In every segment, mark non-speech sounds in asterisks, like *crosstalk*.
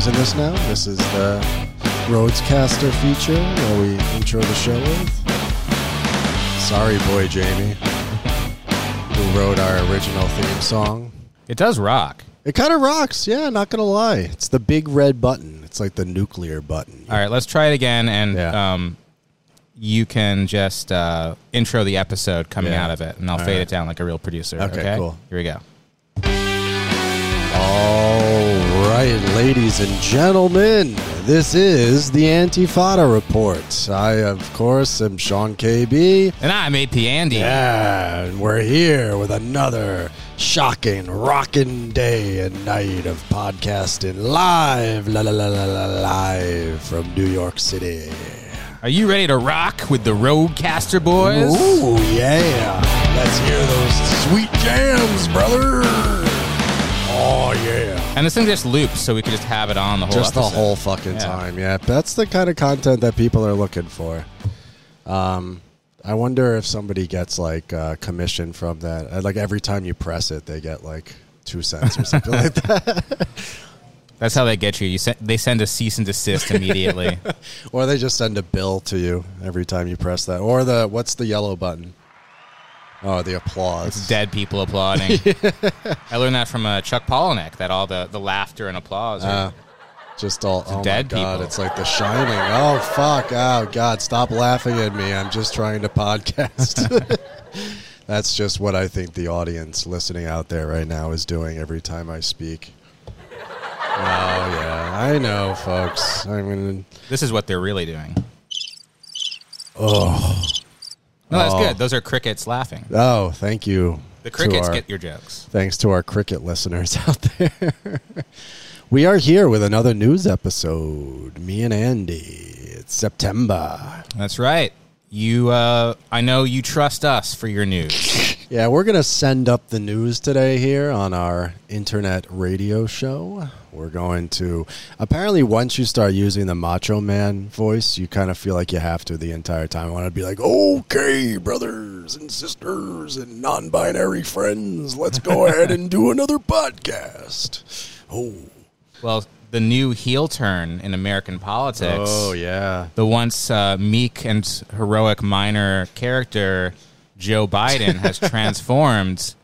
using this now. This is the Rodecaster feature where we intro the show with. Sorry, boy Jamie, who wrote our original theme song. It does rock. It kind of rocks, yeah, not gonna lie. It's the big red button. It's like the nuclear button. All right, let's try it again, and Yeah. um, you can just uh, intro the episode coming Yeah. out of it, and I'll All fade right. it down like a real producer. Okay, Okay, cool. Here we go. All right, ladies and gentlemen, this is the Antifada Report. I, of course, am Sean KB. And I'm AP Andy. Yeah, and we're here with another shocking, rocking day and night of podcasting live, la la la la la, live from New York City. Are you ready to rock with the Rodecaster boys? Ooh, yeah. Let's hear those sweet jams, brother. Oh, yeah. And this thing just loops, so we could just have it on the whole. Just the whole fucking Yeah. time. Yeah, that's the kind of content that people are looking for. Um, I wonder if somebody gets like uh, commission from that. Uh, Like every time you press it, they get like two cents or something like that. *laughs* *laughs* That's how they get you. You send, they send a cease and desist immediately. *laughs* Or they just send a bill to you every time you press that. Or the what's the yellow button? Oh, the applause. It's dead people applauding. *laughs* I learned that from uh, Chuck Palahniuk. That all the, the laughter and applause. Are, Uh, just all oh dead god, people. it's like The Shining. Oh fuck! Oh god, stop laughing at me. I'm just trying to podcast. *laughs* That's just what I think the audience listening out there right now is doing every time I speak. Oh yeah, I know, folks. I mean, this is what they're really doing. oh, No, that's Oh. good. Those are crickets laughing. oh, thank you. The to crickets our- get your jokes. Thanks to our cricket listeners *laughs* out there. we are here with another news episode. Me and Andy. It's September. That's right. You, uh, I know you trust us for your news. *laughs* Yeah, we're going to send up the news today here on our internet radio show. We're going to apparently once you start using the Macho Man voice, you kind of feel like you have to the entire time. I want to be like, "Okay, brothers and sisters and non-binary friends, let's go *laughs* ahead and do another podcast." Oh. well, the new heel turn in American politics. Oh, yeah. The once uh, meek and heroic minor character Joe Biden has *laughs* transformed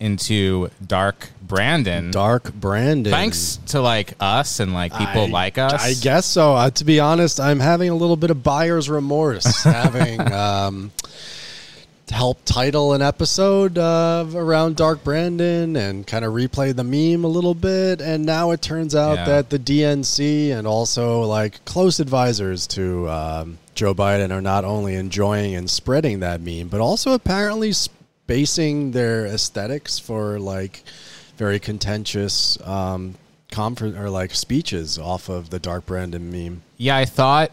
into Dark Brandon. Dark Brandon. Thanks to like us and like people I- like us. I guess so. Uh, to be honest, I'm having a little bit of buyer's remorse *laughs* having um, helped title an episode uh, around Dark Brandon and kind of replay the meme a little bit. And now it turns out Yeah. that the DNC and also like close advisors to um, Joe Biden are not only enjoying and spreading that meme, but also apparently basing their aesthetics for like very contentious um, conference or like speeches off of the Dark Brandon meme. Yeah, I thought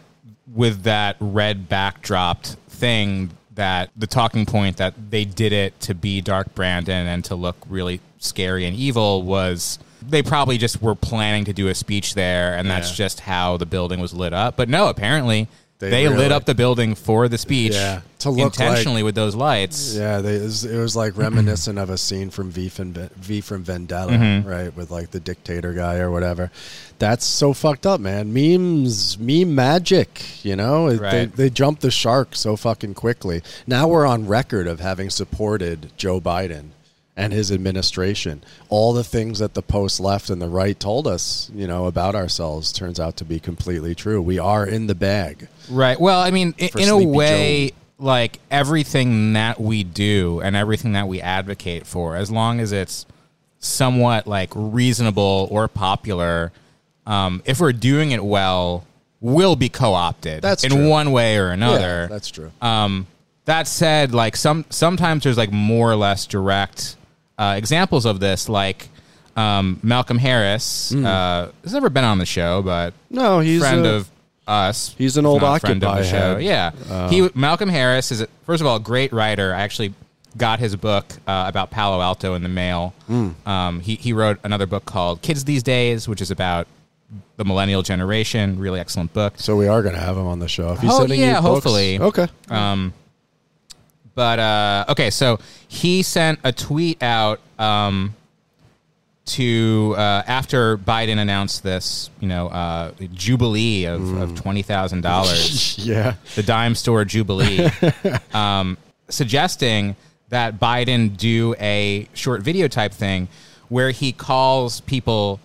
with that red backdropped thing that the talking point that they did it to be Dark Brandon and to look really scary and evil was they probably just were planning to do a speech there and that's Yeah. just how the building was lit up. But no, apparently They they, really- lit up the building for the speech Yeah, to look intentionally with those lights. Yeah, they, it, was, it was like reminiscent of a scene from V from, v from Vendetta, Mm-hmm. right? With like the dictator guy or whatever. That's so fucked up, man. Memes, meme magic, you know? It- They, they jumped the shark so fucking quickly. Now we're on record of having supported Joe Biden and his administration. All the things that the post left and the right told us, you know, about ourselves turns out to be completely true. We are in the bag. Right. Well, I mean, in, in a way, like everything that we do and everything that we advocate for, as long as it's somewhat like reasonable or popular, um, if we're doing it well, will be co-opted. That's in true. one way or another. Yeah, that's true. Um, that said, like some sometimes there's like more or less direct uh, examples of this, like um, Malcolm Harris. Uh, has never been on the show, but no, he's friend a- of us. he's an old friend of the show. head. Yeah, he Malcolm Harris is a, first of all a great writer. I actually got his book uh, about Palo Alto in the mail. Hmm. Um, he he wrote another book called Kids These Days, which is about the millennial generation. Really excellent book. So we are going to have him on the show. If he's Oh, yeah, you books- hopefully. Okay. Um, but uh, okay, so he sent a tweet out um, to uh, after Biden announced this, you know, uh, jubilee of, Mm. of twenty thousand dollars, *laughs* yeah. the dime store jubilee, *laughs* um, suggesting that Biden do a short video type thing where he calls people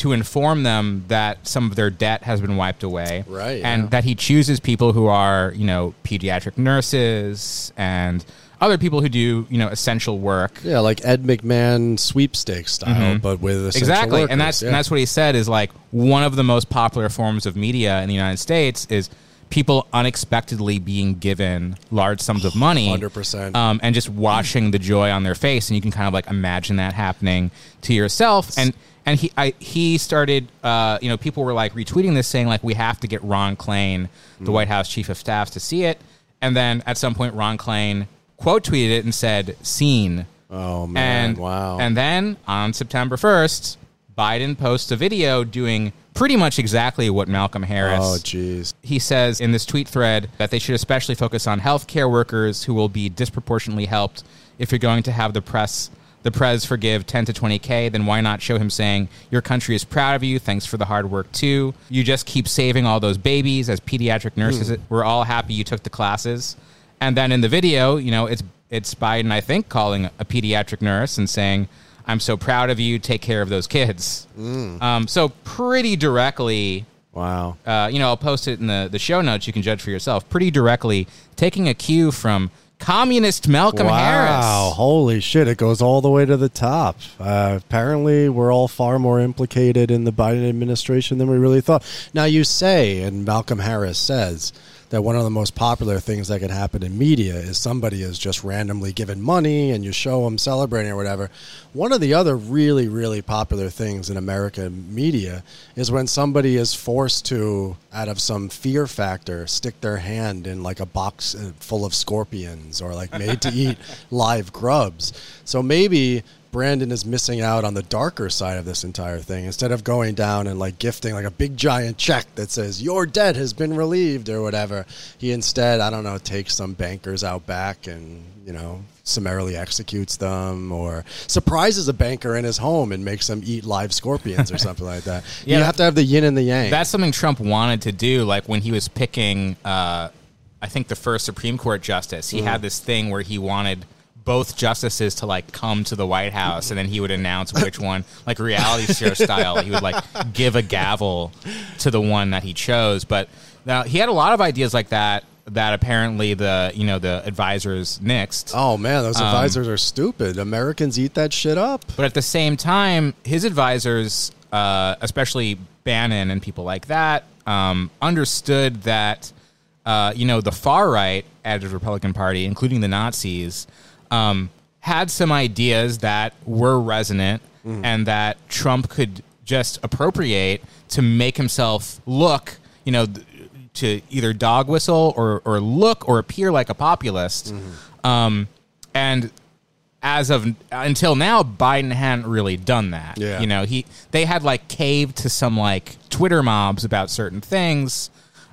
to inform them that some of their debt has been wiped away, Right, and yeah. that he chooses people who are, you know, pediatric nurses and other people who do, you know, essential work. Yeah, like Ed McMahon sweepstakes style, but with Mm-hmm. exactly workers, and that's yeah. and that's what he said is like one of the most popular forms of media in the united states is people unexpectedly being given large sums of money 100%. um, and just watching the joy on their face and you can kind of like imagine that happening to yourself and and he I, he started uh, you know people were like retweeting this saying like we have to get ron klain Mm. the white house chief of staff to see it and then at some point ron klain quote tweeted it and said seen Oh man! and wow. And then on September first, Biden posts a video doing pretty much exactly what Malcolm Harris. oh jeez. He says in this tweet thread that they should especially focus on healthcare workers who will be disproportionately helped. If you're going to have the press, the prez forgive 10 to 20k, then why not show him saying your country is proud of you. Thanks for the hard work too. You just keep saving all those babies as pediatric nurses. We're all happy you took the classes. And then in the video, you know, it's it's Biden, I think, calling a pediatric nurse and saying, "I'm so proud of you. Take care of those kids." Um, so pretty directly, Wow. uh, you know, I'll post it in the the show notes. You can judge for yourself. Pretty directly, taking a cue from communist Malcolm wow. Harris. Wow, holy shit! It goes all the way to the top. Uh, apparently, we're all far more implicated in the Biden administration than we really thought. Now, you say, and Malcolm Harris says. That one of the most popular things that can happen in media is somebody is just randomly given money and you show them celebrating or whatever. One of the other really, really popular things in American media is when somebody is forced to, out of some fear factor, stick their hand in like a box uh, full of scorpions or like made to eat *laughs* live grubs. So maybe Brandon is missing out on the darker side of this entire thing. Instead of going down and like gifting like a big giant check that says your debt has been relieved or whatever, he instead, I don't know, takes some bankers out back and, you know, summarily executes them or surprises a banker in his home and makes them eat live scorpions or *laughs* something like that. Yeah, you have to have the yin and the yang. That's something Trump wanted to do. Like when he was picking, uh, I think the first Supreme Court justice, he had this thing where he wanted both justices to like come to the White House, and then he would announce which *laughs* one, like reality show style. He would like give a gavel to the one that he chose. But now he had a lot of ideas like that. That apparently the you know the advisors nixed. Oh man, Um, those advisors are stupid. Americans eat that shit up. But at the same time, his advisors, uh, especially Bannon and people like that, um, understood that uh, you know the far right at the Republican Party, including the Nazis, um, had some ideas that were resonant and that Trump could just appropriate to make himself look, you know. th- To either dog whistle or, or look or appear like a populist, um, and as of until now, Biden hadn't really done that. Yeah. You know, he they had like caved to some like Twitter mobs about certain things.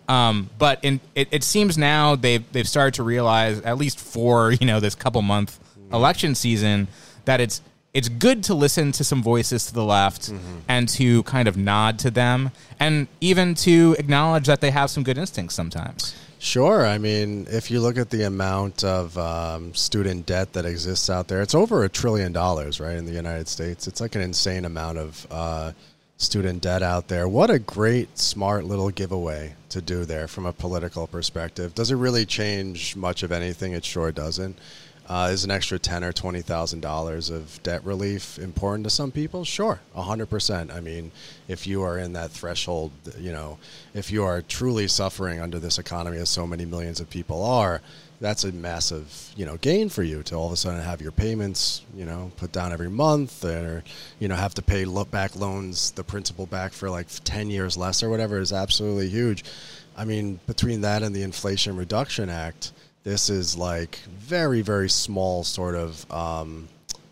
Um, but in it, it seems now they've they've started to realize, at least for *laughs* you know this couple month election season, that it's it's good to listen to some voices to the left and to kind of nod to them, and even to acknowledge that they have some good instincts sometimes. Sure. I mean, if you look at the amount of um, student debt that exists out there, it's over a trillion dollars, right, in the United States. It's like an insane amount of uh, student debt out there. What a great, smart little giveaway to do there from a political perspective. Does it really change much of anything? It sure doesn't. Uh, is an extra ten or twenty thousand dollars of debt relief important to some people? Sure, hundred percent. I mean, if you are in that threshold, you know, if you are truly suffering under this economy, as so many millions of people are, that's a massive, you know, gain for you to all of a sudden have your payments, you know, put down every month, or you know, have to pay lo- back loans, the principal back for like ten years less or whatever is absolutely huge. I mean, between that and the Inflation Reduction Act this is like very very small sort of um,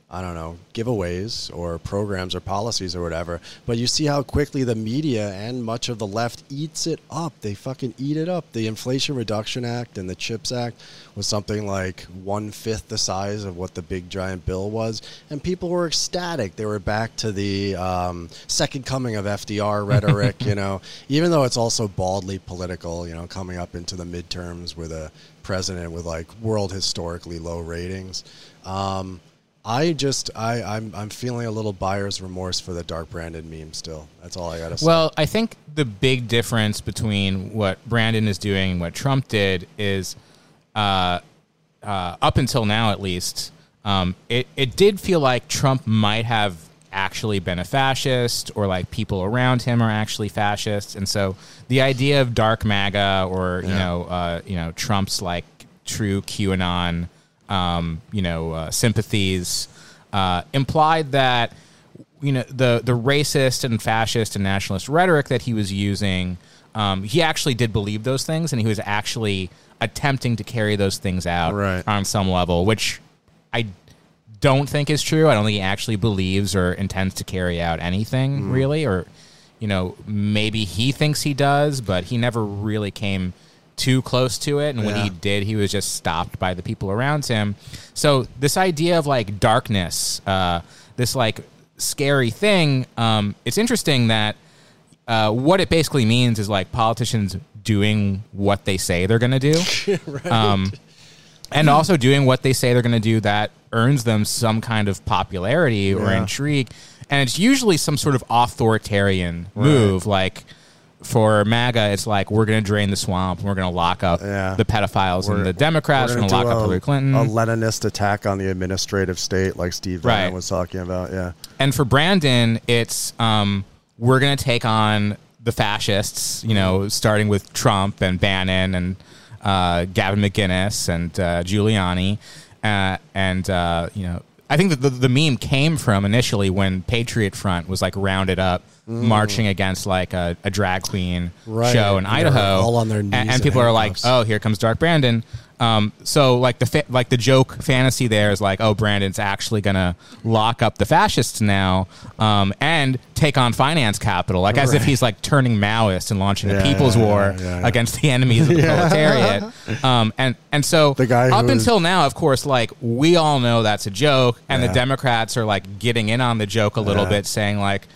I don't know, giveaways or programs or policies or whatever. But you see how quickly the media and much of the left eats it up. They fucking eat it up. The Inflation Reduction Act and the CHIPS Act was something like one fifth the size of what the big giant bill was. And people were ecstatic. They were back to the um, second coming of FDR *laughs* rhetoric, you know, even though it's also baldly political, you know, coming up into the midterms with a president with like world historically low ratings. Um, I just I I'm I'm feeling a little buyer's remorse for the Dark Brandon meme still. That's all I gotta say. Well, I think the big difference between what Brandon is doing and what Trump did is, uh, uh, up until now at least, um, it it did feel like Trump might have actually been a fascist or like people around him are actually fascists, and so the idea of dark MAGA or you know uh, you know Trump's like true QAnon um, you know uh, sympathies uh, implied that you know the the racist and fascist and nationalist rhetoric that he was using um, he actually did believe those things and he was actually attempting to carry those things out Right. on some level which i don't think is true i don't think he actually believes or intends to carry out anything Mm-hmm. really or you know maybe he thinks he does but he never really came too close to it and when he did he was just stopped by the people around him. So this idea of like darkness uh, this like scary thing um, it's interesting that uh, what it basically means is like politicians doing what they say they're going to do *laughs* um, and also doing what they say they're going to do that earns them some kind of popularity or Yeah. intrigue. And it's usually some sort of authoritarian move like for MAGA, it's like we're going to drain the swamp. We're going to lock up Yeah. the pedophiles We're- and the Democrats. We're gonna lock do up a- Hillary Clinton. A Leninist attack on the administrative state, like Steve Bannon Right. was talking about. Yeah, and for Brandon, it's um, we're going to take on the fascists. You know, starting with Trump and Bannon and uh, Gavin McInnes and uh, Giuliani, uh, and uh, you know, I think that the, the meme came from initially when Patriot Front was like rounded up. Mm. Marching against like a, a drag queen Right. show in Idaho, all on their and, knees and in people are like, "Oh, here comes Dark Brandon." Um, so like the fa- like the joke fantasy there is like, oh, Brandon's actually gonna lock up the fascists now um, and take on finance capital, like as if he's like turning Maoist and launching Yeah, a people's yeah, war yeah, against the enemies of the *laughs* proletariat. Um, and and so The guy up who is- until now, of course, like we all know that's a joke, and the Democrats are like getting in on the joke a little bit, saying like.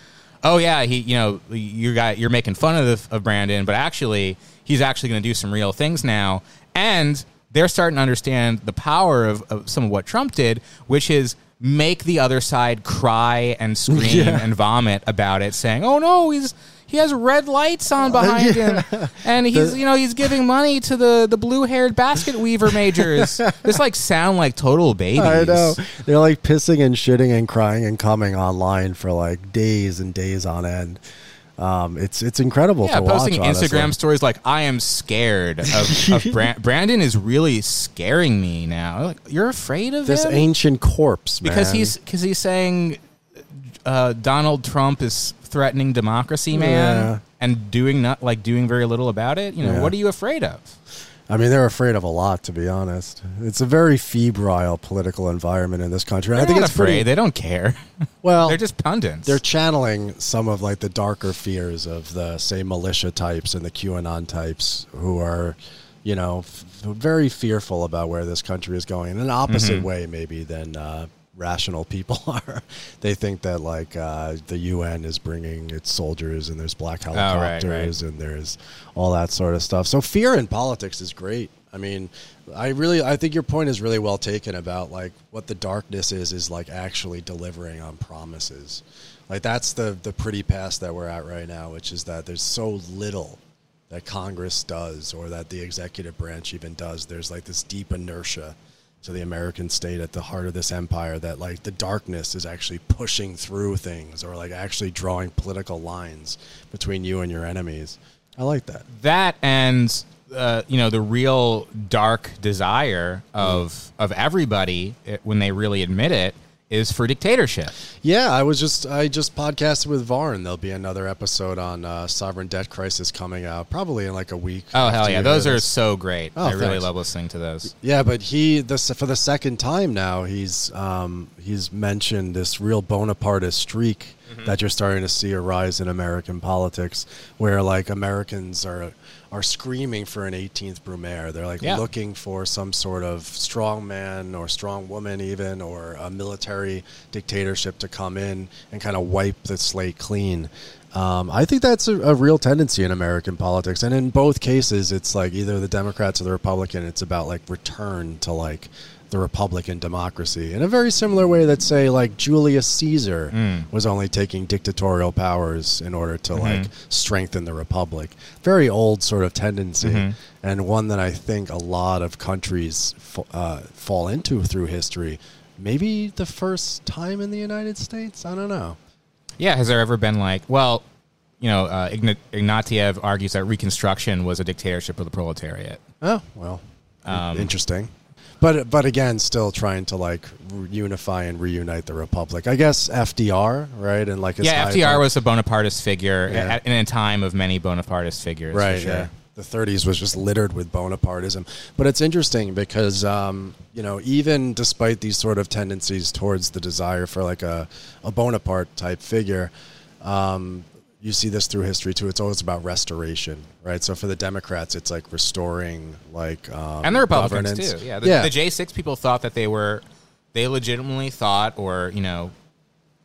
Oh yeah, he you know you got you're making fun of the, of Brandon, but actually he's actually going to do some real things now, and they're starting to understand the power of, of some of what Trump did, which is make the other side cry and *laughs* scream Yeah. and vomit about it, saying, "Oh no, he's he has red lights on behind *laughs* him, and he's you know he's giving money to the the blue haired basket weaver majors." *laughs* this like sound like total babies. I know. They're like pissing and shitting and crying and coming online for like days and days on end. Um, it's it's incredible Yeah, to posting watch. honestly. Instagram stories like I am scared of, of *laughs* Brand- Brandon is really scaring me now. Like you're afraid of This him ancient corpse, man. because he's because he's saying uh, Donald Trump is threatening democracy, man, Yeah. and doing not like doing very little about it. You know, Yeah. what are you afraid of? I mean, they're afraid of a lot, to be honest. It's a very febrile political environment in this country. They're I think not it's afraid. pretty. They don't care. *laughs* Well, They're just pundits. they're channeling some of like the darker fears of the say militia types and the QAnon types who are, you know, f- very fearful about where this country is going in an opposite Mm-hmm. way maybe than uh, rational people *laughs* are. they think that like uh, the UN is bringing its soldiers and there's black Oh, right, right. helicopters and there's all that sort of stuff. So fear in politics is great. I mean, I really I think your point is really well taken about like what the darkness is is like actually delivering on promises. Like that's the the pretty pass that we're at right now, which is that there's so little that Congress does or that the executive branch even does. There's like this deep inertia to the American state at the heart of this empire that like the darkness is actually pushing through things or like actually drawing political lines between you and your enemies. I like that. that and uh, you know the real dark desire of of everybody it, when they really admit it is for dictatorship. Yeah, I was just I just podcasted with Varn. There'll be another episode on uh, sovereign debt crisis coming out probably in like a week. Oh hell yeah, those are so great. Oh, I really love listening to those. Yeah, but he this for the second time now he's um, he's mentioned this real Bonapartist streak Mm-hmm. that you're starting to see arise in American politics, where like Americans are are screaming for an 18th Brumaire. They're like Yeah. looking for some sort of strong man or strong woman, even or a military dictatorship to come in and kind of wipe the slate clean. Um, I think that's a, a real tendency in American politics, and in both cases, it's like either the Democrats or the Republican. It's about like return to like the Republican democracy in a very similar way that say like Julius Caesar was only taking dictatorial powers in order to like strengthen the republic. Very old sort of tendency, and one that I think a lot of countries uh, fall into through history. Maybe the first time in the United States. I don't know. Yeah, has there ever been like, well, you know, uh, Ign- Ignatiev argues that Reconstruction was a dictatorship of the proletariat. Oh well, Um, interesting. But but again, still trying to like unify and reunite the republic. I guess FDR, right? And like yeah, FDR was a Bonapartist figure Yeah. at, in a time of many Bonapartist figures. right. sure. Yeah, the 30s was just littered with Bonapartism. But it's interesting because um, you know even despite these sort of tendencies towards the desire for like a a Bonaparte type figure. Um, you see this through history too. It's always about restoration, right? So for the Democrats, it's like restoring, like um, and the Republicans governance. too. Yeah, the, yeah. the J six people thought that they were, they legitimately thought, or you know,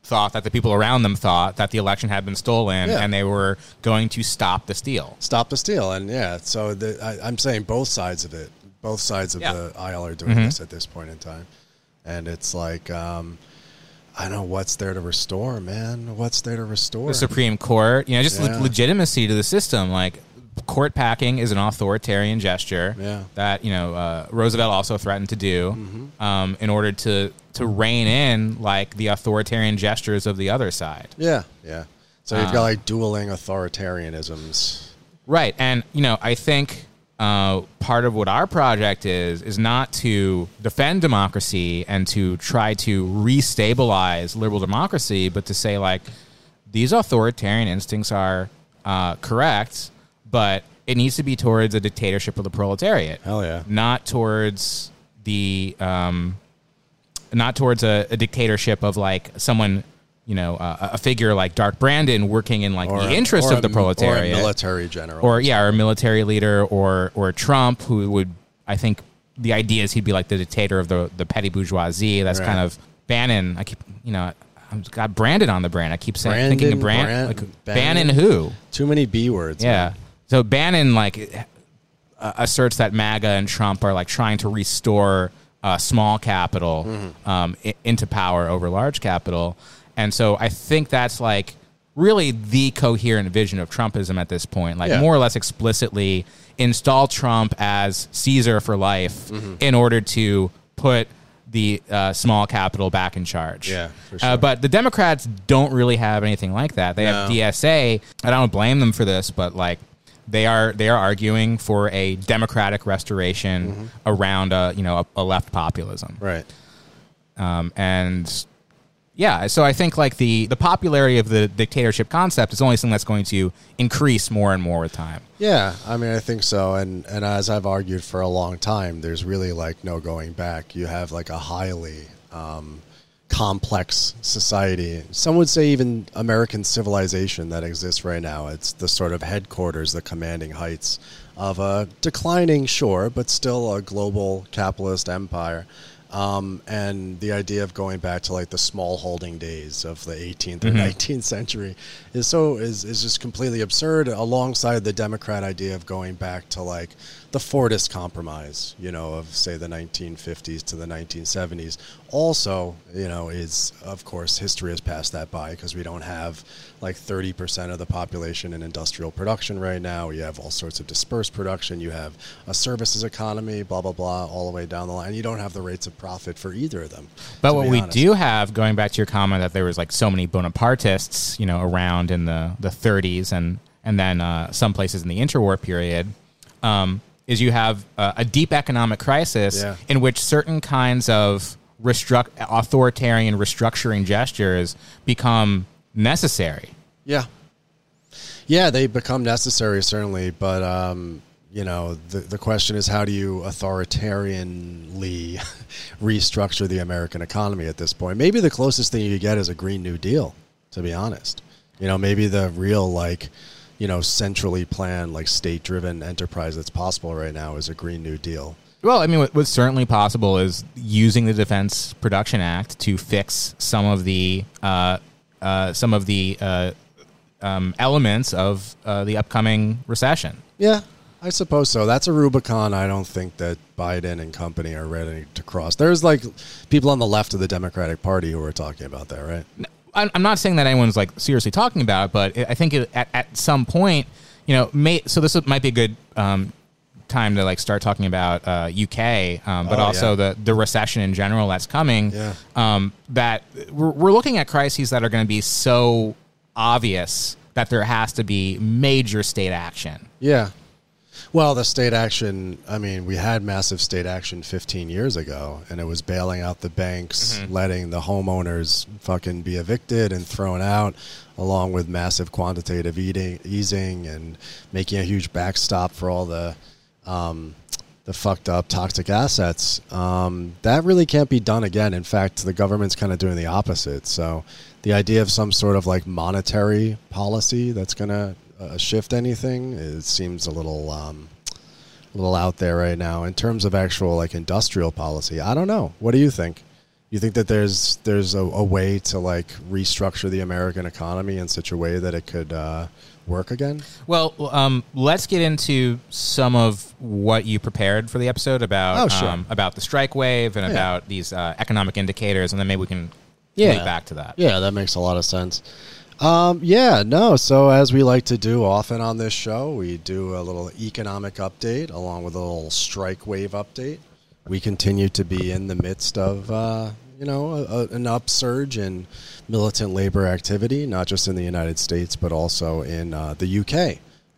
thought that the people around them thought that the election had been stolen, Yeah. and they were going to stop the steal. stop the steal. And yeah, so the, I, I'm saying both sides of it, both sides of Yeah. the aisle are doing this at this point in time, and it's like um, I know what's there to restore, man. What's there to restore? The Supreme Court, you know, just le- legitimacy to the system, like. Court packing is an authoritarian gesture Yeah. Mm-hmm. that you know uh, Roosevelt also threatened to do um, in order to to rein in like the authoritarian gestures of the other side. yeah, yeah. So you've got like dueling authoritarianisms. Right, and you know, I think uh, part of what our project is is not to defend democracy and to try to restabilize liberal democracy, but to say like these authoritarian instincts are uh, correct, but it needs to be towards a dictatorship of the proletariat. Hell yeah. not towards the um, not towards a, a dictatorship of like someone. You know, uh, a figure like Dark Brandon working in like the interest or of the proletariat, or a military general, or yeah, or a military leader, or or Trump, who would I think the idea is he'd be like the dictator of the the petty bourgeoisie. That's Right. kind of Bannon. I keep you know I've got Brandon on the brand. I keep saying thinking of Brandon, Brand, Brand- like, Bannon. Bannon who too many B words. yeah. man. So Bannon like uh, asserts that MAGA and Trump are like trying to restore uh, small capital Mm-hmm. um, i- into power over large capital, and so I think that's like really the coherent vision of Trumpism at this point, like Yeah. more or less explicitly install Trump as Caesar for life Mm-hmm. in order to put the uh, small capital back in charge. Yeah, for Uh, but the Democrats don't really have anything like that. They have No. DSA. I don't blame them for this, but like they are they are arguing for a democratic restoration Mm-hmm. around a you know a, a left populism. right. Um, and yeah, so I think like the the popularity of the dictatorship concept is only something that's going to increase more and more with time. Yeah, I mean, I think so, and and as I've argued for a long time, there's really like no going back. You have like a highly um, complex society. Some would say even American civilization that exists right now. It's the sort of headquarters, the commanding heights of a declining, sure, but still a global capitalist empire. Um, and the idea of going back to like the small holding days of the 18th or 19th century is so is, is just completely absurd alongside the democrat idea of going back to like the fordist compromise you know of say the 1950s to the 1970s also you know is of course history has passed that by because we don't have like 30% of the population in industrial production right now. You have all sorts of dispersed production. You have a services economy blah blah blah all the way down the line. You don't have the rates of profit for either of them But what we honest. do have, going back to your comment that there was like so many Bonapartists, you know, around in the, the 30s and and then uh, some places in the interwar period, um, is you have uh, a deep economic crisis Yeah. in which certain kinds of restruct authoritarian restructuring gestures become necessary. Yeah. Yeah, they become necessary certainly, but um, you know, the the question is how do you authoritarianly *laughs* restructure the American economy at this point? Maybe the closest thing you get is a Green New Deal, to be honest. You know, maybe the real like, you know, centrally planned like state-driven enterprise that's possible right now is a Green New Deal. Well, I mean, what, what's certainly possible is using the Defense Production Act to fix some of the uh, uh, some of the uh, um, elements of uh, the upcoming recession. Yeah, I suppose so. That's a Rubicon I don't think that Biden and company are ready to cross. There's like people on the left of the Democratic Party who are talking about that, right? I- I'm not saying that anyone's like seriously talking about it, but I think it, at, at some point, you know, may, so this might be a good um, time to like start talking about uh, UK, um, but Oh, also yeah. the the recession in general that's coming. Yeah. Um, that we're, we're looking at crises that are going to be so obvious that there has to be major state action. Yeah. Well, the state action, I mean, we had massive state action 15 years ago, and it was bailing out the banks, letting the homeowners fucking be evicted and thrown out, along with massive quantitative eating, easing and making a huge backstop for all the. Um, the fucked up toxic assets. Um, that really can't be done again. In fact, the government's kind of doing the opposite. So, the idea of some sort of like monetary policy that's going to uh, shift anything it seems a little um, a little out there right now. In terms of actual like industrial policy, I don't know. What do you think? You think that there's there's a, a way to like restructure the American economy in such a way that it could uh, work again? Well, um, let's get into some of what you prepared for the episode about Oh, sure. um, about the strike wave and Yeah. about these uh, economic indicators, and then maybe we can Yeah. back to that. Yeah, that makes a lot of sense. Um, yeah, no. So as we like to do often on this show, we do a little economic update along with a little strike wave update. We continue to be in the midst of uh, you know a, a, an upsurge in militant labor activity, not just in the United States but also in uh, the UK.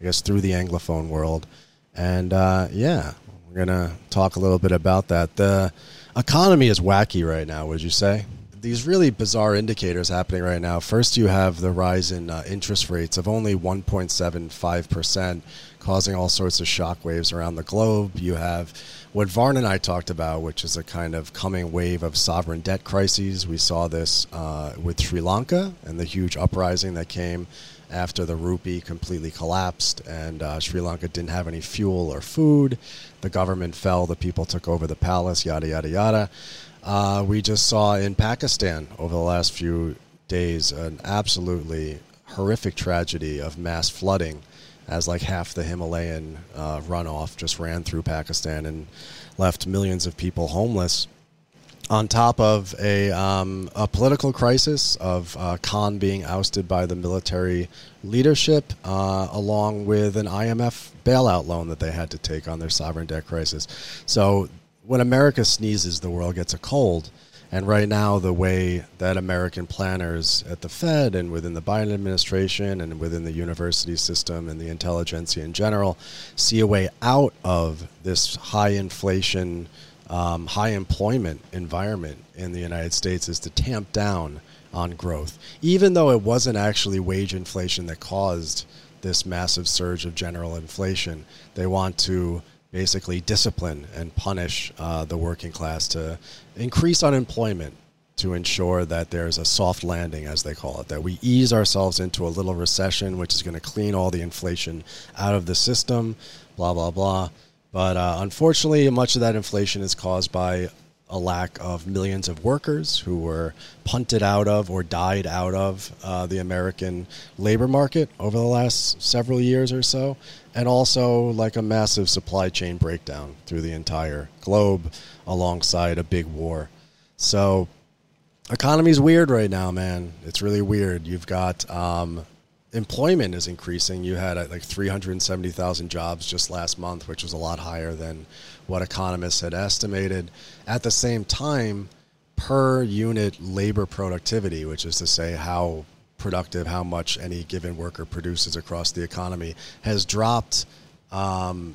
I guess through the anglophone world, and uh, yeah, we're gonna talk a little bit about that. The economy is wacky right now. Would you say? These really bizarre indicators happening right now. First, you have the rise in uh, interest rates of only 1.75%, causing all sorts of shockwaves around the globe. You have what Varn and I talked about, which is a kind of coming wave of sovereign debt crises. We saw this uh, with Sri Lanka and the huge uprising that came after the rupee completely collapsed and uh, Sri Lanka didn't have any fuel or food. The government fell, the people took over the palace, yada, yada, yada. Uh, we just saw in Pakistan over the last few days an absolutely horrific tragedy of mass flooding as like half the Himalayan uh, runoff just ran through Pakistan and left millions of people homeless on top of a, um, a political crisis of uh, Khan being ousted by the military leadership, uh, along with an IMF bailout loan that they had to take on their sovereign debt crisis. So when America sneezes, the world gets a cold. And right now, the way that American planners at the Fed and within the Biden administration and within the university system and the intelligentsia in general see a way out of this high inflation, um, high employment environment in the United States is to tamp down on growth. Even though it wasn't actually wage inflation that caused this massive surge of general inflation, they want to basically discipline and punish uh, the working class to increase unemployment to ensure that there's a soft landing, as they call it, that we ease ourselves into a little recession, which is going to clean all the inflation out of the system, blah, blah, blah. But uh, unfortunately, much of that inflation is caused by a lack of millions of workers who were punted out of or died out of uh, the American labor market over the last several years or so, and also like a massive supply chain breakdown through the entire globe alongside a big war. So, economy's weird right now, man. It's really weird. You've got um, employment is increasing. You had uh, like 370,000 jobs just last month, which was a lot higher than what economists had estimated. At the same time, per unit labor productivity, which is to say how productive, how much any given worker produces across the economy, has dropped um,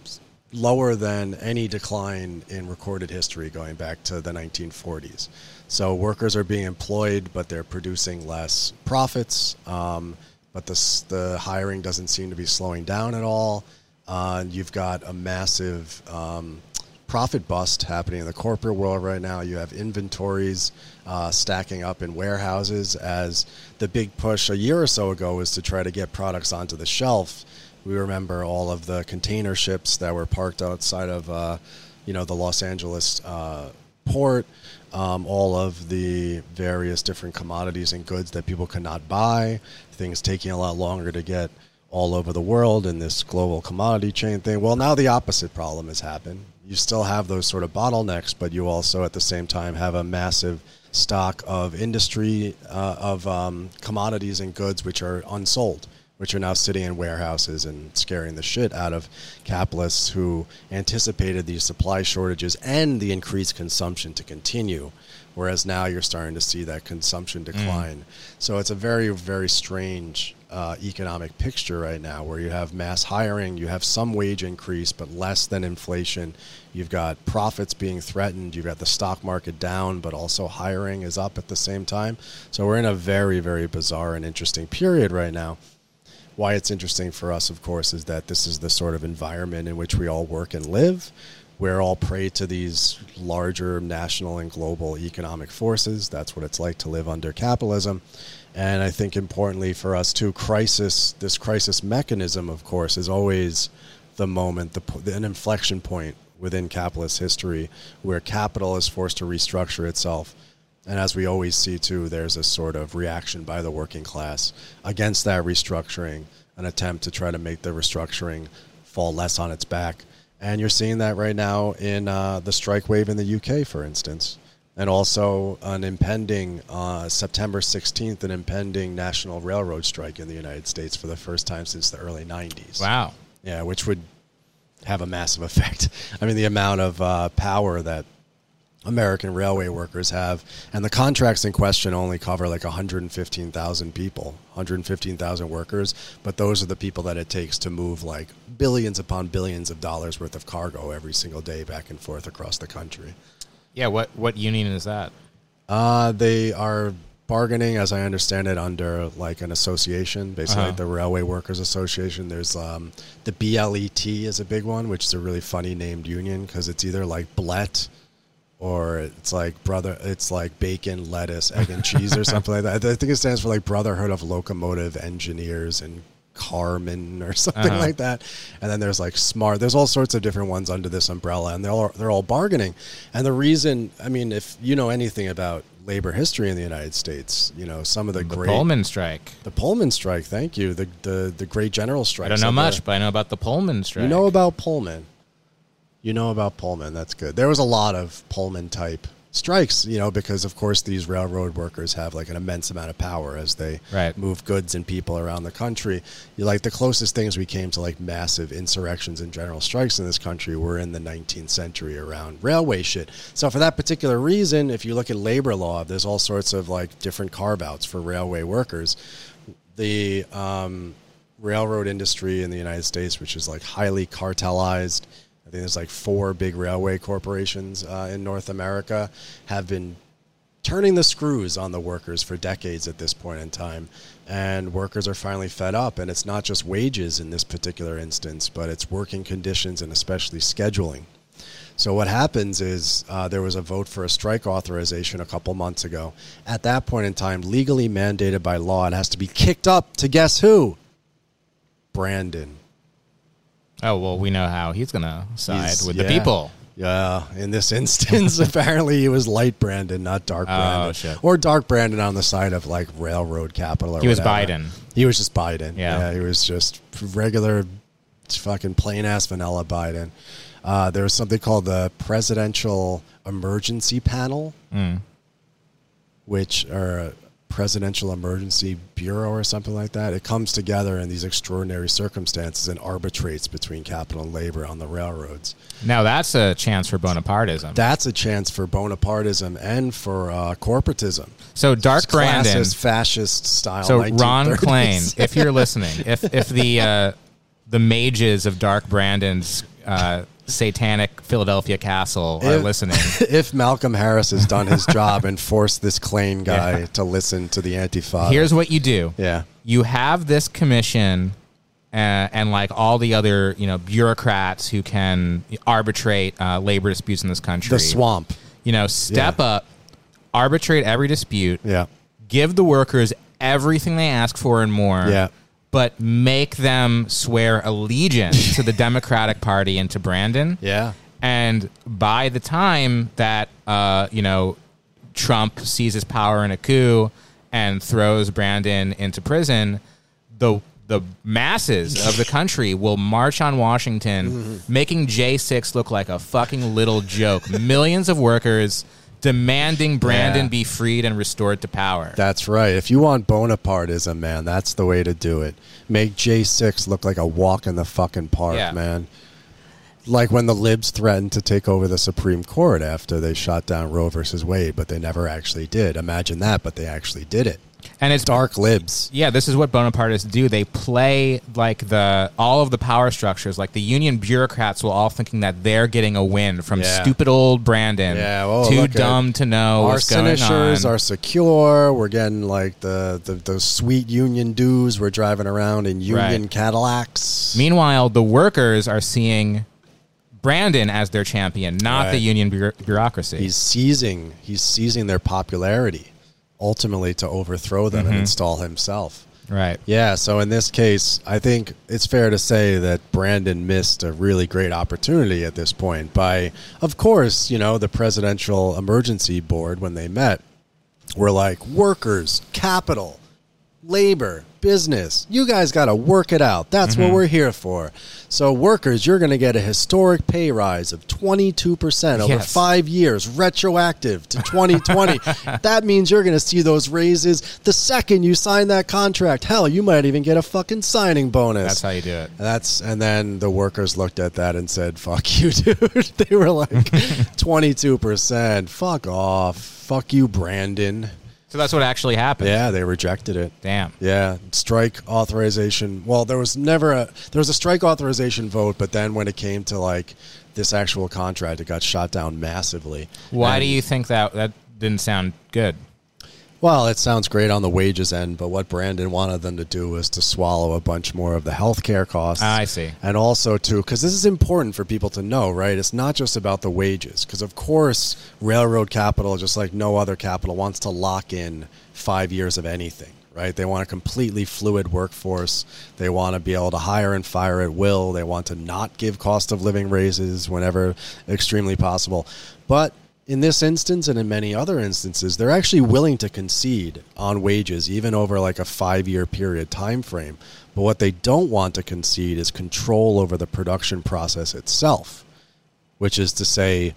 lower than any decline in recorded history going back to the 1940s. So workers are being employed, but they're producing less profits. Um, but the, the hiring doesn't seem to be slowing down at all. Uh, you've got a massive um, profit bust happening in the corporate world right now. You have inventories uh, stacking up in warehouses as the big push a year or so ago was to try to get products onto the shelf. We remember all of the container ships that were parked outside of, uh, you know, the Los Angeles uh, port. Um, all of the various different commodities and goods that people could not buy, things taking a lot longer to get all over the world in this global commodity chain thing. Well, now the opposite problem has happened. You still have those sort of bottlenecks, but you also at the same time have a massive stock of industry uh, of um, commodities and goods which are unsold which are now sitting in warehouses and scaring the shit out of capitalists who anticipated these supply shortages and the increased consumption to continue. Whereas now you're starting to see that consumption decline. Mm. So it's a very, very strange uh, economic picture right now where you have mass hiring, you have some wage increase, but less than inflation. You've got profits being threatened, you've got the stock market down, but also hiring is up at the same time. So we're in a very, very bizarre and interesting period right now why it's interesting for us, of course, is that this is the sort of environment in which we all work and live. We're all prey to these larger national and global economic forces. That's what it's like to live under capitalism. And I think importantly for us too, crisis, this crisis mechanism, of course, is always the moment, the, an inflection point within capitalist history where capital is forced to restructure itself and as we always see too, there's a sort of reaction by the working class against that restructuring, an attempt to try to make the restructuring fall less on its back. And you're seeing that right now in uh, the strike wave in the UK, for instance, and also an impending uh, September 16th, an impending national railroad strike in the United States for the first time since the early 90s. Wow. Yeah, which would have a massive *laughs* effect. I mean, the amount of uh, power that American railway workers have, and the contracts in question only cover like 115,000 people, 115,000 workers, but those are the people that it takes to move like billions upon billions of dollars worth of cargo every single day back and forth across the country. Yeah, what what union is that? Uh, they are bargaining, as I understand it, under like an association, basically uh-huh. like the Railway Workers Association. There's um, the BLET is a big one, which is a really funny named union because it's either like BLET or it's like brother it's like bacon lettuce egg and cheese or something like that. I think it stands for like brotherhood of locomotive engineers and carmen or *laughs* something uh-huh. like that. And then there's like smart. There's all sorts of different ones under this umbrella and they're all, they're all bargaining. And the reason i mean if you know anything about labor history in the united states you know some of the, the great pullman strike. The pullman strike thank you. The the, the great general strike i don't know much but i know about the pullman strike you know about pullman you know about Pullman. That's good. There was a lot of Pullman type strikes, you know, because of course these railroad workers have like an immense amount of power as they right. move goods and people around the country. You like the closest things we came to like massive insurrections and general strikes in this country were in the 19th century around railway shit. So for that particular reason, if you look at labor law, there's all sorts of like different carve outs for railway workers. The um, railroad industry in the United States, which is like highly cartelized I think there's like four big railway corporations uh, in North America have been turning the screws on the workers for decades at this point in time. And workers are finally fed up. And it's not just wages in this particular instance, but it's working conditions and especially scheduling. So what happens is uh, there was a vote for a strike authorization a couple months ago. At that point in time, legally mandated by law, it has to be kicked up to guess who? Brandon. Oh well, we know how he's gonna side he's, with yeah. the people. Yeah, in this *laughs* instance, *laughs* apparently he was light Brandon, not dark oh, Brandon, shit. or dark Brandon on the side of like railroad capital. Or he was whatever. Biden. He was just Biden. Yeah. yeah, he was just regular, fucking plain ass vanilla Biden. Uh, there was something called the Presidential Emergency Panel, mm. which are Presidential Emergency Bureau or something like that. It comes together in these extraordinary circumstances and arbitrates between capital and labor on the railroads. Now that's a chance for Bonapartism. That's a chance for Bonapartism and for uh, corporatism. So Dark it's Brandon, classist, fascist style. So Ron Klain, if you're listening, if if the uh, the mages of Dark Brandon's uh, satanic Philadelphia castle are listening. *laughs* if Malcolm Harris has done his job and forced this Klain *laughs* guy Yeah. to listen to the Antifa, Here's what you do. yeah, You have this commission uh, and like all the other, you know, bureaucrats who can arbitrate uh, labor disputes in this country. the swamp, You know, step Yeah. up, arbitrate every dispute, yeah, give the workers everything they ask for and more. Yeah. But make them swear allegiance to the *laughs* Democratic Party and to Brandon. yeah, And by the time that uh, you know Trump seizes power in a coup and throws Brandon into prison, the the masses of the country will march on Washington, making J six look like a fucking little joke. Millions of workers demanding Brandon Yeah. be freed and restored to power. that's right. If you want Bonapartism, man, that's the way to do it. Make J six look like a walk in the fucking park, Yeah. man. Like when the libs threatened to take over the Supreme Court after they shot down Roe versus Wade, but they never actually did. Imagine that, but they actually did it. and it's Dark libs. yeah, this is what Bonapartists do. They play like the all of the power structures. Like the union bureaucrats will all thinking that they're getting a win from Yeah. stupid old Brandon. Yeah, well, too look at- dumb to know our what's going signatures are secure. We're getting like the, the those sweet union dues. We're driving around in union Right. Cadillacs. Meanwhile, the workers are seeing Brandon as their champion, not Right. the union bureau- bureaucracy. he's seizing he's seizing their popularity, ultimately to overthrow them Mm-hmm. and install himself. right. Yeah, so in this case, I think it's fair to say that Brandon missed a really great opportunity at this point by, of course, you know, the Presidential Emergency Board, when they met, were like, workers, capital, labor, business, you guys got to work it out. That's Mm-hmm. what we're here for. So, workers, you're going to get a historic pay rise of 22% over Yes. five years, retroactive to 2020. *laughs* that means you're going to see those raises the second you sign that contract. Hell, you might even get a fucking signing bonus. That's how you do it. And that's and then the workers looked at that and said, "Fuck you, *laughs* dude." they were like, *laughs* "22 percent, fuck off, fuck you, Brandon." So that's what actually happened. Yeah, they rejected it. Damn. Yeah, strike authorization. Well, there was never a there was a strike authorization vote, but then when it came to like this actual contract, it got shot down massively. Why And- do you think that that didn't sound good? Well, it sounds great on the wages end, but what Brandon wanted them to do was to swallow a bunch more of the healthcare costs. I see. And also, too, because this is important for people to know, right? It's not just about the wages. Because, of course, railroad capital, just like no other capital, wants to lock in five years of anything, right? They want a completely fluid workforce. They want to be able to hire and fire at will. They want to not give cost of living raises whenever extremely possible. But in this instance and in many other instances, they're actually willing to concede on wages, even over like a five year period time frame. But what they don't want to concede is control over the production process itself, which is to say,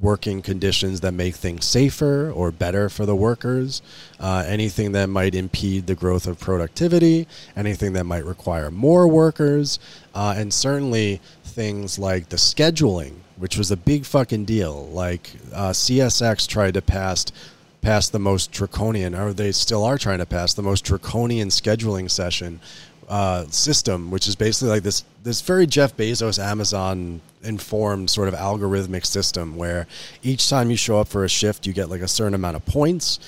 working conditions that make things safer or better for the workers, uh, anything that might impede the growth of productivity, anything that might require more workers, uh, and certainly things like the scheduling, which was a big fucking deal. Like uh, CSX tried to pass pass the most draconian, or they still are trying to pass the most draconian scheduling session uh, system, which is basically like this this very Jeff Bezos Amazon informed sort of algorithmic system where each time you show up for a shift, you get like a certain amount of points.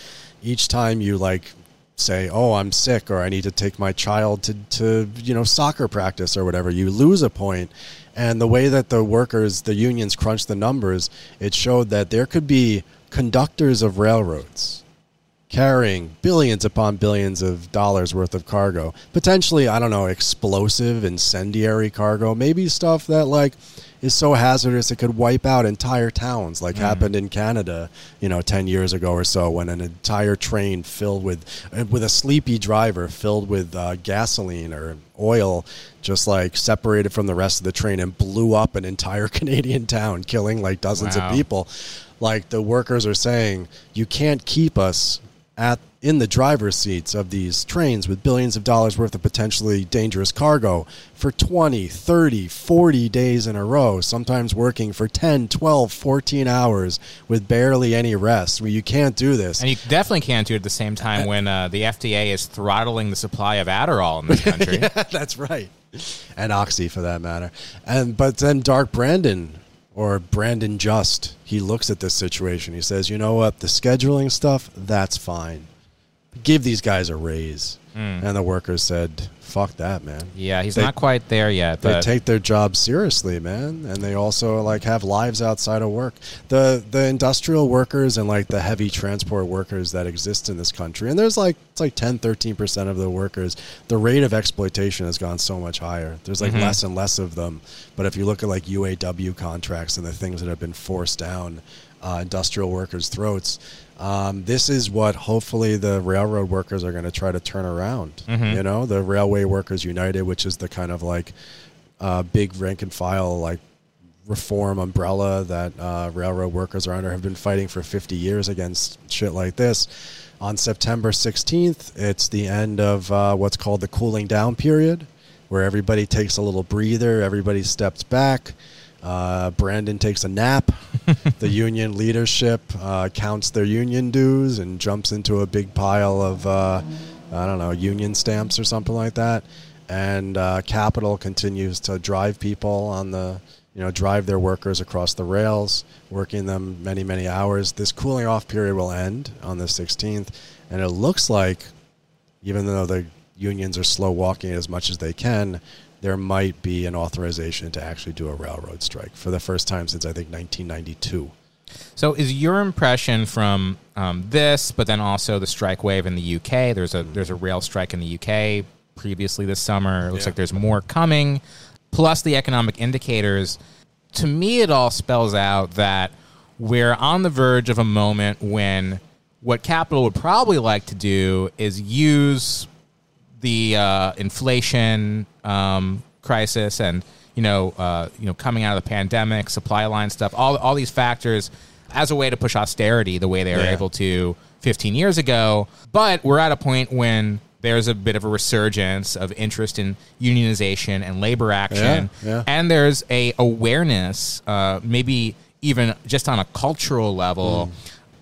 Each time you like say, "Oh, I'm sick," or "I need to take my child to to you know soccer practice or whatever," you lose a point. And the way that the workers, the unions, crunched the numbers, it showed that there could be conductors of railroads carrying billions upon billions of dollars worth of cargo. Potentially, I don't know, explosive, incendiary cargo. Maybe stuff that like is so hazardous it could wipe out entire towns, like happened in Canada, you know, ten years ago or so, when an entire train filled with uh, with a sleepy driver filled with uh, gasoline or oil just like separated from the rest of the train and blew up an entire *laughs* Canadian town, killing like dozens Wow. of people. Like the workers are saying, you can't keep us at in the driver's seats of these trains with billions of dollars worth of potentially dangerous cargo for 20, 30, 40 days in a row, sometimes working for 10, 12, 14 hours with barely any rest. Well, you can't do this. And you definitely can't do it at the same time when uh, the FDA is throttling the supply of Adderall in this *laughs* country. That's right. And Oxy for that matter. And but then Dark Brandon or Brandon Just, he looks at this situation. He says, you know what? The scheduling stuff, that's fine. Give these guys a raise. Mm. And the workers said, fuck that, man. Yeah, he's They- not quite there yet. They But take their job seriously, man, and they also like have lives outside of work. The the industrial workers and like the heavy transport workers that exist in this country, and there's like it's like 10 13% of the workers. The rate of exploitation has gone so much higher. There's like mm-hmm. less and less of them. But if you look at like UAW contracts and the things that have been forced down uh, industrial workers' throats, um, this is what hopefully the railroad workers are going to try to turn around. You know, the Railway Workers United, which is the kind of like uh, big rank and file like reform umbrella that uh, railroad workers are under have been fighting for 50 years against shit like this. On September 16th, it's the end of uh, what's called the cooling down period, where everybody takes a little breather, everybody steps back. Uh, Brandon takes a nap. *laughs* the union leadership uh, counts their union dues and jumps into a big pile of, uh, I don't know, union stamps or something like that. And uh, Capital continues to drive people on the, you know, drive their workers across the rails, working them many, many hours. This cooling off period will end on the 16th. And it looks like, even though the unions are slow walking as much as they can, there might be an authorization to actually do a railroad strike for the first time since I think 1992. So, is your impression from um, this, but then also the strike wave in the UK? There's a there's a rail strike in the UK previously this summer. It looks Yeah. like there's more coming. Plus the economic indicators. To me, it all spells out that we're on the verge of a moment when what capital would probably like to do is use the uh, inflation um, crisis and you know uh, you know coming out of the pandemic, supply line stuff, all all these factors as a way to push austerity the way they were Yeah. able to 15 years ago. But we're at a point when there's a bit of a resurgence of interest in unionization and labor action, yeah. and there's a awareness, uh, maybe even just on a cultural level, Hmm.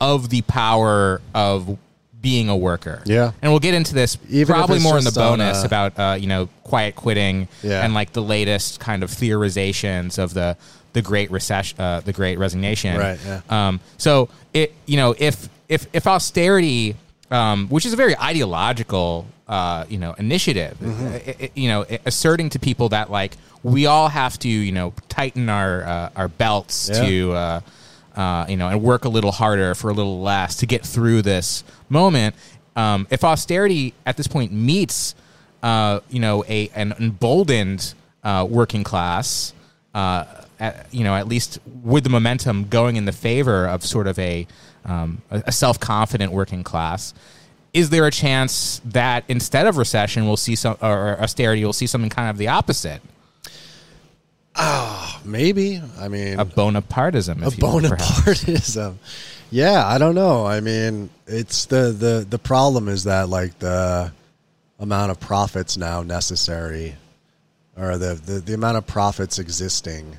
of the power of being a worker. Yeah. and we'll get into this Even probably more in the bonus a- about uh, you know quiet quitting Yeah. and like the latest kind of theorizations of the the great recession, uh, the great resignation. Right, yeah. Um, so it you know if if if austerity, um, which is a very ideological uh, you know initiative, Mm-hmm. uh, it- it- you know asserting to people that like we all have to you know tighten our uh, our belts Yeah. to. Uh, you know, and work a little harder for a little less to get through this moment. Um, if austerity at this point meets, uh, you know, a an emboldened uh, working class, uh, at, you know, at least with the momentum going in the favor of sort of a um, a self confident working class. Is there a chance that instead of recession, we'll see some or austerity, we'll see something kind of the opposite, Maybe. I mean, a Bonapartism, a if you will, perhaps. Bonapartism. Yeah, I don't know. I mean, it's the, the the problem is that like the amount of profits now necessary, or the the, the amount of profits existing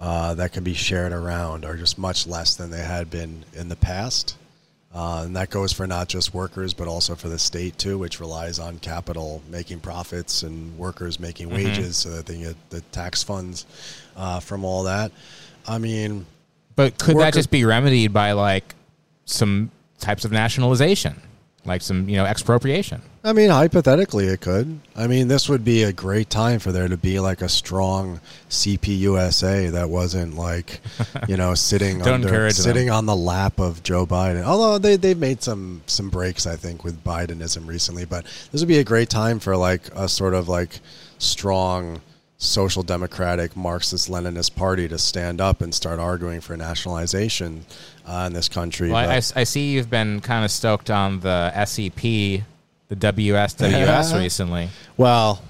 uh, that can be shared around are just much less than they had been in the past. Uh, and that goes for not just workers, but also for the state too, which relies on capital making profits and workers making wages, so that they get the tax funds uh, from all that. I mean, But could that just be remedied by like some types of nationalization, like some you know expropriation? I mean, hypothetically, it could. I mean, this would be a great time for there to be like a strong CPUSA that wasn't like, *laughs* you know, sitting under, encourage them. sitting on the lap of Joe Biden. Although they they've made some some breaks, I think, with Bidenism recently. But this would be a great time for like a sort of like strong social democratic Marxist Leninist party to stand up and start arguing for nationalization uh, in this country. Well, I, I see you've been kind of stoked on the SEP, the WSWS *laughs* recently. Well,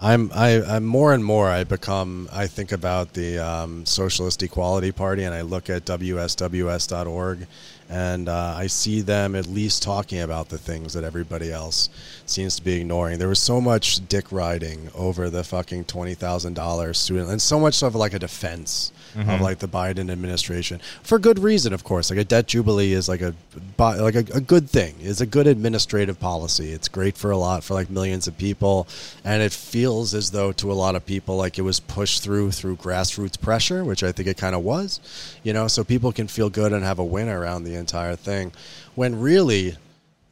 I'm I, I'm more and more I become I think about the um, Socialist Equality Party and I look at WSWS.org and uh, I see them at least talking about the things that everybody else seems to be ignoring. There was so much dick riding over the fucking twenty thousand dollars student, and so much of like a defense Mm-hmm. of like the Biden administration for good reason, of course. Like a debt jubilee is like a like a, a good thing. It's a good administrative policy. It's great for a lot for like millions of people, and it feels as though to a lot of people like it was pushed through through grassroots pressure, which I think it kind of was. You know, so people can feel good and have a win around the entire thing, when really,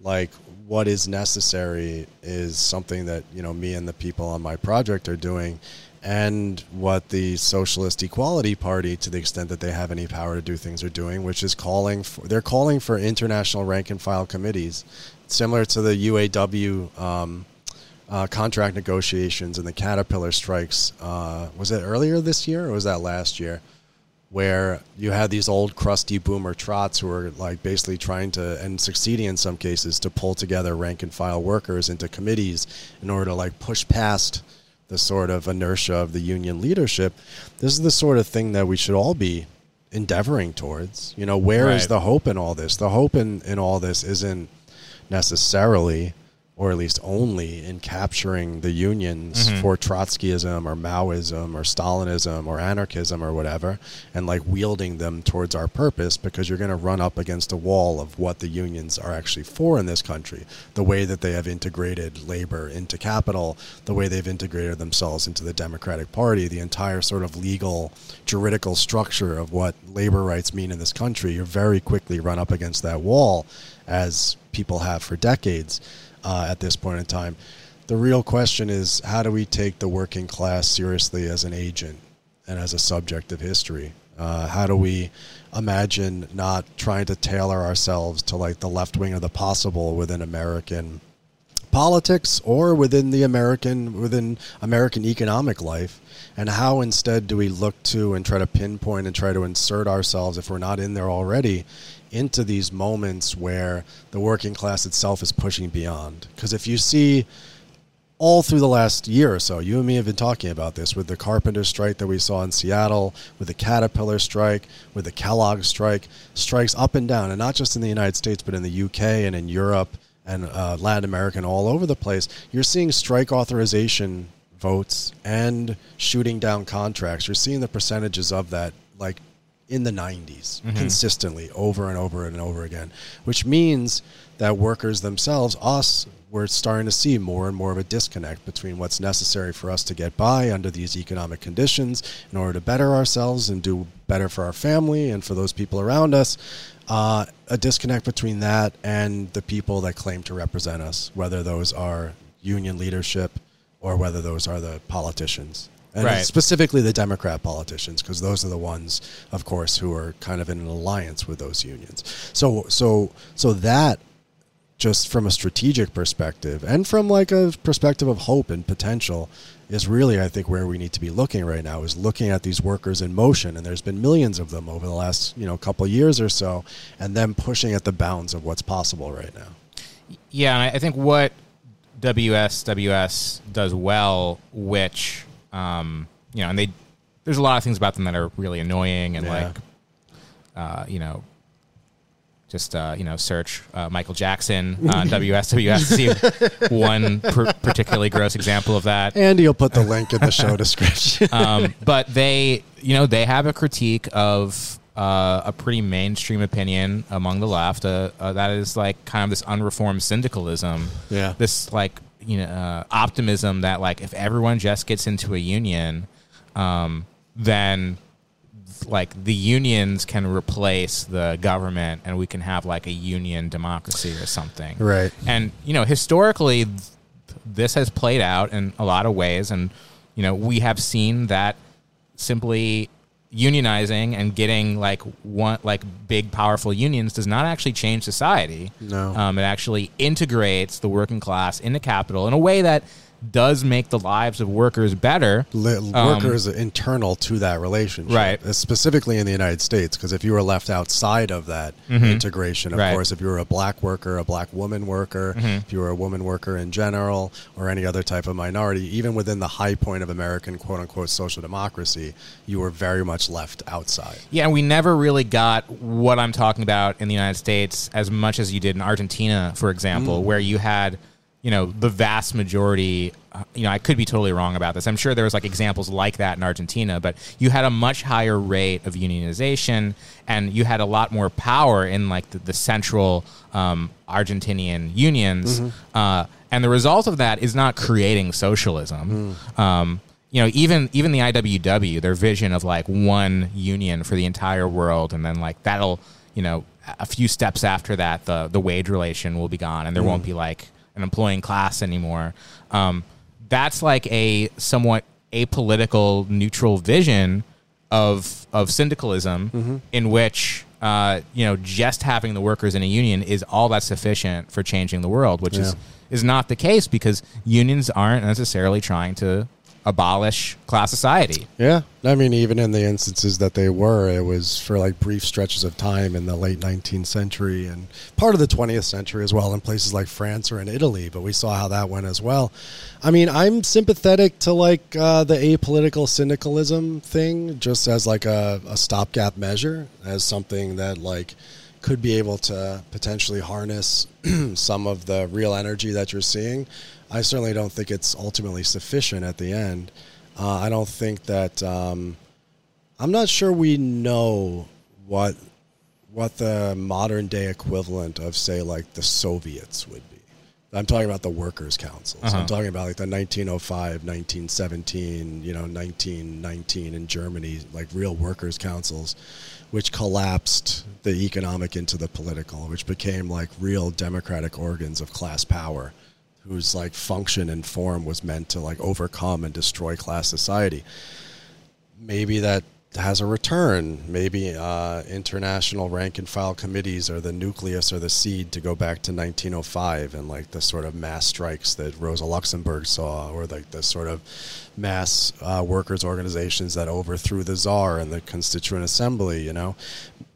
like what is necessary is something that you know me and the people on my project are doing and what the socialist equality party to the extent that they have any power to do things are doing which is calling for they're calling for international rank and file committees similar to the uaw um, uh, contract negotiations and the caterpillar strikes uh, was it earlier this year or was that last year where you had these old crusty boomer trots who were like basically trying to and succeeding in some cases to pull together rank and file workers into committees in order to like push past the sort of inertia of the union leadership this is the sort of thing that we should all be endeavoring towards you know where is Right. the hope in all this the hope in, in all this isn't necessarily or at least only in capturing the unions mm-hmm. for Trotskyism or Maoism or Stalinism or anarchism or whatever, and like wielding them towards our purpose because you're going to run up against a wall of what the unions are actually for in this country. The way that they have integrated labor into capital, the way they've integrated themselves into the Democratic Party, the entire sort of legal, juridical structure of what labor rights mean in this country, you very quickly run up against that wall as people have for decades uh, at this point in time. The real question is how do we take the working class seriously as an agent and as a subject of history? Uh, how do we imagine not trying to tailor ourselves to like the left wing of the possible within American politics or within the American within American economic life and how instead do we look to and try to pinpoint and try to insert ourselves if we're not in there already into these moments where the working class itself is pushing beyond because if you see all through the last year or so. You and me have been talking about this with the carpenter strike that we saw in Seattle, with the Caterpillar strike, with the Kellogg strike, strikes up and down, and not just in the United States, but in the UK and in Europe and uh, Latin America and all over the place. You're seeing strike authorization votes and shooting down contracts. You're seeing the percentages of that like in the 90s consistently over and over and over again, which means that workers themselves, us, we're starting to see more and more of a disconnect between what's necessary for us to get by under these economic conditions in order to better ourselves and do better for our family and for those people around us. Uh, a disconnect between that and the people that claim to represent us, whether those are union leadership or whether those are the politicians. And Right. specifically the Democrat politicians, because those are the ones, of course, who are kind of in an alliance with those unions. So, so, so that just from a strategic perspective and from like a perspective of hope and potential is really i think where we need to be looking right now is looking at these workers in motion and there's been millions of them over the last you know couple years or so and them pushing at the bounds of what's possible right now Yeah, and I I think what WSWS does well, which um, you know, and they there's a lot of things about them that are really annoying and Yeah. like uh, you know just uh, you know search uh, Michael Jackson on *laughs* WSWS to see one per- particularly gross example of that. And you'll put the link in the show *laughs* description um, but they, you know, they have a critique of uh, a pretty mainstream opinion among the left uh, uh, that is like kind of this unreformed syndicalism. Yeah. This like you know uh, optimism that like if everyone just gets into a union, um, then like the unions can replace the government and we can have like a union democracy or something. Right. And you know, historically th- this has played out in a lot of ways and you know, we have seen that simply unionizing and getting like one like big powerful unions does not actually change society. No. Um, it actually integrates the working class into capital in a way that does make the lives of workers better. Li- um, workers internal to that relationship, Right. Uh, Specifically in the United States, because if you were left outside of that mm-hmm. integration, of Right. course, if you were a black worker, a black woman worker, mm-hmm. if you were a woman worker in general, or any other type of minority, even within the high point of American quote unquote social democracy, you were very much left outside. Yeah, and we never really got what I'm talking about in the United States as much as you did in Argentina, for example, mm. where you had, you know, the vast majority. uh, You know, I could be totally wrong about this. I'm sure there was like examples like that in Argentina, but you had a much higher rate of unionization, and you had a lot more power in like the, the central um, Argentinian unions. Uh, and the result of that is not creating socialism. Um, you know, even even the IWW, their vision of like one union for the entire world, and then like that'll, you know, a few steps after that, the the wage relation will be gone, and there won't be like an employing class anymore. Um, that's like a somewhat apolitical, neutral vision of of syndicalism, in which uh, you know just having the workers in a union is all that's sufficient for changing the world, which is is not the case because unions aren't necessarily trying to abolish class society. Yeah, I mean, even in the instances that they were, it was for like brief stretches of time in the late 19th century and part of the 20th century as well in places like France or in Italy. But we saw how that went as well. I mean, I'm sympathetic to like uh, the apolitical syndicalism thing, just as like a, a stopgap measure, as something that like could be able to potentially harness *clears throat* some of the real energy that you're seeing. I certainly don't think it's ultimately sufficient at the end. Uh, I don't think that. Um, I'm not sure we know what what the modern day equivalent of say like the Soviets would be. I'm talking about the workers' councils. I'm talking about like the 1905, 1917, you know, 1919 in Germany, like real workers' councils, which collapsed the economic into the political, which became like real democratic organs of class power, whose like function and form was meant to like overcome and destroy class society maybe that has a return. Maybe uh, international rank and file committees are the nucleus or the seed to go back to 1905 and like the sort of mass strikes that Rosa Luxemburg saw, or like the sort of mass uh, workers' organizations that overthrew the czar and the Constituent Assembly. You know,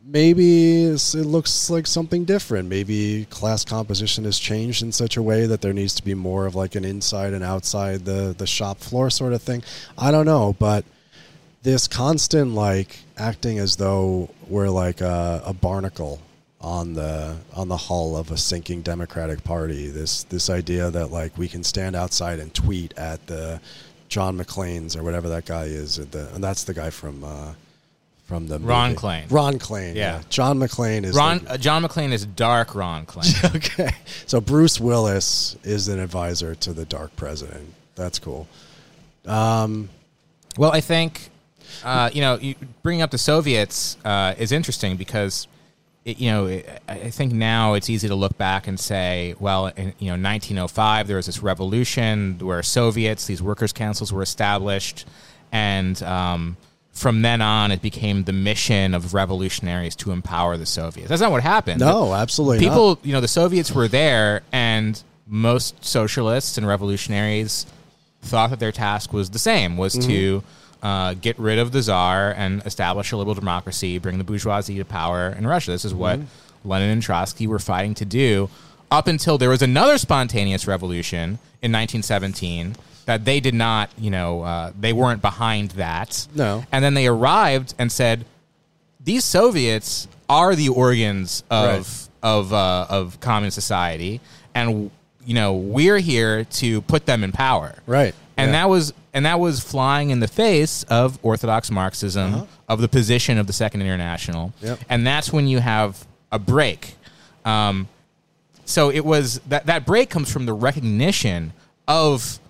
maybe it looks like something different. Maybe class composition has changed in such a way that there needs to be more of like an inside and outside the the shop floor sort of thing. I don't know, but this constant like acting as though we're like a, a barnacle on the on the hull of a sinking Democratic Party. This this idea that like we can stand outside and tweet at the John McClane's or whatever that guy is, the, and that's the guy from uh, from the Ron movie. Klain. Ron Klain, Yeah. yeah. John McClane is Ron the- uh, John McClane is dark Ron Klain. *laughs* okay. So Bruce Willis is an advisor to the Dark President. That's cool. Um, Well, I think uh, you know you, bringing up the Soviets uh, is interesting because it, you know it, I I think now it's easy to look back and say, well, in, you know, 1905 there was this revolution where Soviets, these workers' councils were established, and um, from then on it became the mission of revolutionaries to empower the Soviets. That's not what happened. No, absolutely not. People, you know, the Soviets were there, and most socialists and revolutionaries thought that their task was the same: was to uh, get rid of the czar and establish a liberal democracy, bring the bourgeoisie to power in Russia. This is what Lenin and Trotsky were fighting to do. Up until there was another spontaneous revolution in 1917 that they did not, you know, uh, they weren't behind that. No. and then they arrived and said, these Soviets are the organs of Right. of uh, of communist society, and you know we're here to put them in power. Right. And Yeah. that was and that was flying in the face of Orthodox Marxism, of the position of the Second International, Uh-huh. Yep. and that's when you have a break. Um, so it was that that break comes from the recognition of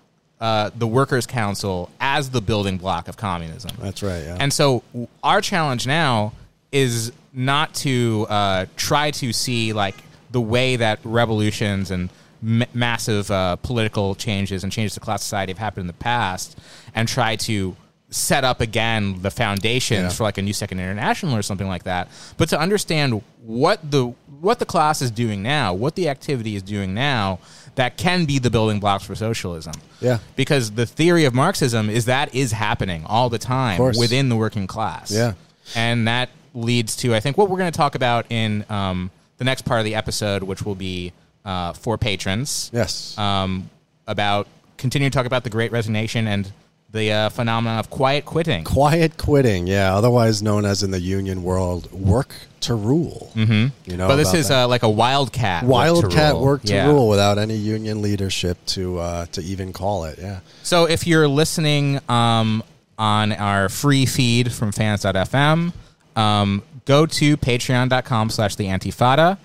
uh, the Workers' Council as the building block of communism. That's right. Yeah. And so our challenge now is not to uh, try to see like the way that revolutions and m- massive uh, political changes and changes to class society have happened in the past, and try to set up again the foundations Yeah. for like a new second international or something like that, but to understand what the what the class is doing now, what the activity is doing now, that can be the building blocks for socialism. Yeah. Because the theory of Marxism is that is happening all the time within the working class. Yeah. And that leads to, I think, what we're going to talk about in um, the next part of the episode, which will be uh, for patrons Yes. um, about continuing to talk about the Great Resignation and the uh, phenomenon of quiet quitting. Quiet quitting, yeah, otherwise known as in the union world, work to rule. Mm-hmm. You know, but this is uh, like a wildcat. work to wildcat work to Yeah. rule without any union leadership to uh, to even call it. Yeah, So if you're listening um, on our free feed from fans.fm, um, go to patreon.com slash the antifada.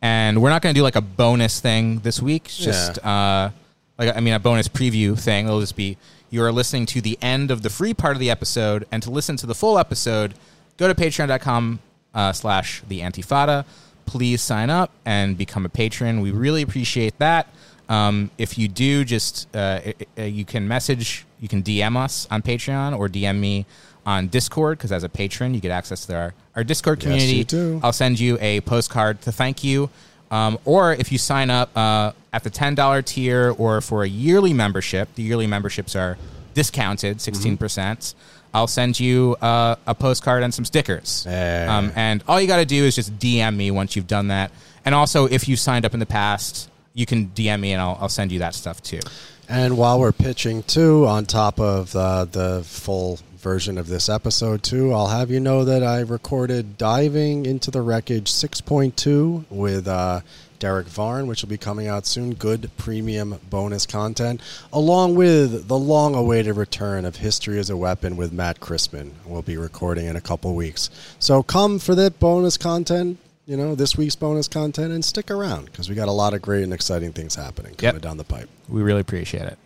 And we're not going to do like a bonus thing this week. Just, uh, like, I mean, a bonus preview thing. It'll just be you are listening to the end of the free part of the episode. And to listen to the full episode, go to patreon.com uh, slash the antifada. Please sign up and become a patron. We really appreciate that. Um, if you do, just uh, i- i- you can message, you can DM us on Patreon or DM me on Discord because as a patron, you get access to our, our Discord Yes, community. do. I'll send you a postcard to thank you. Um, or if you sign up uh, at the $10 tier or for a yearly membership, the yearly memberships are discounted 16%. percent I'll send you uh, a postcard and some stickers. Um, and all you got to do is just DM me once you've done that. And also, if you signed up in the past, you can DM me and I'll, I'll send you that stuff too. and while we're pitching too, on top of uh, the full version of this episode too, I'll have you know that I recorded diving into the wreckage 6.2 with. Uh, Derick Varn, which will be coming out soon. Good premium bonus content, along with the long awaited return of History as a Weapon with Matt Crispin. We'll be recording in a couple weeks. So come for that bonus content, you know, this week's bonus content, and stick around because we got a lot of great and exciting things happening coming Yep. down the pipe. We really appreciate it.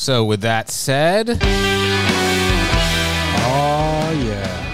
So, with that said, Oh, yeah.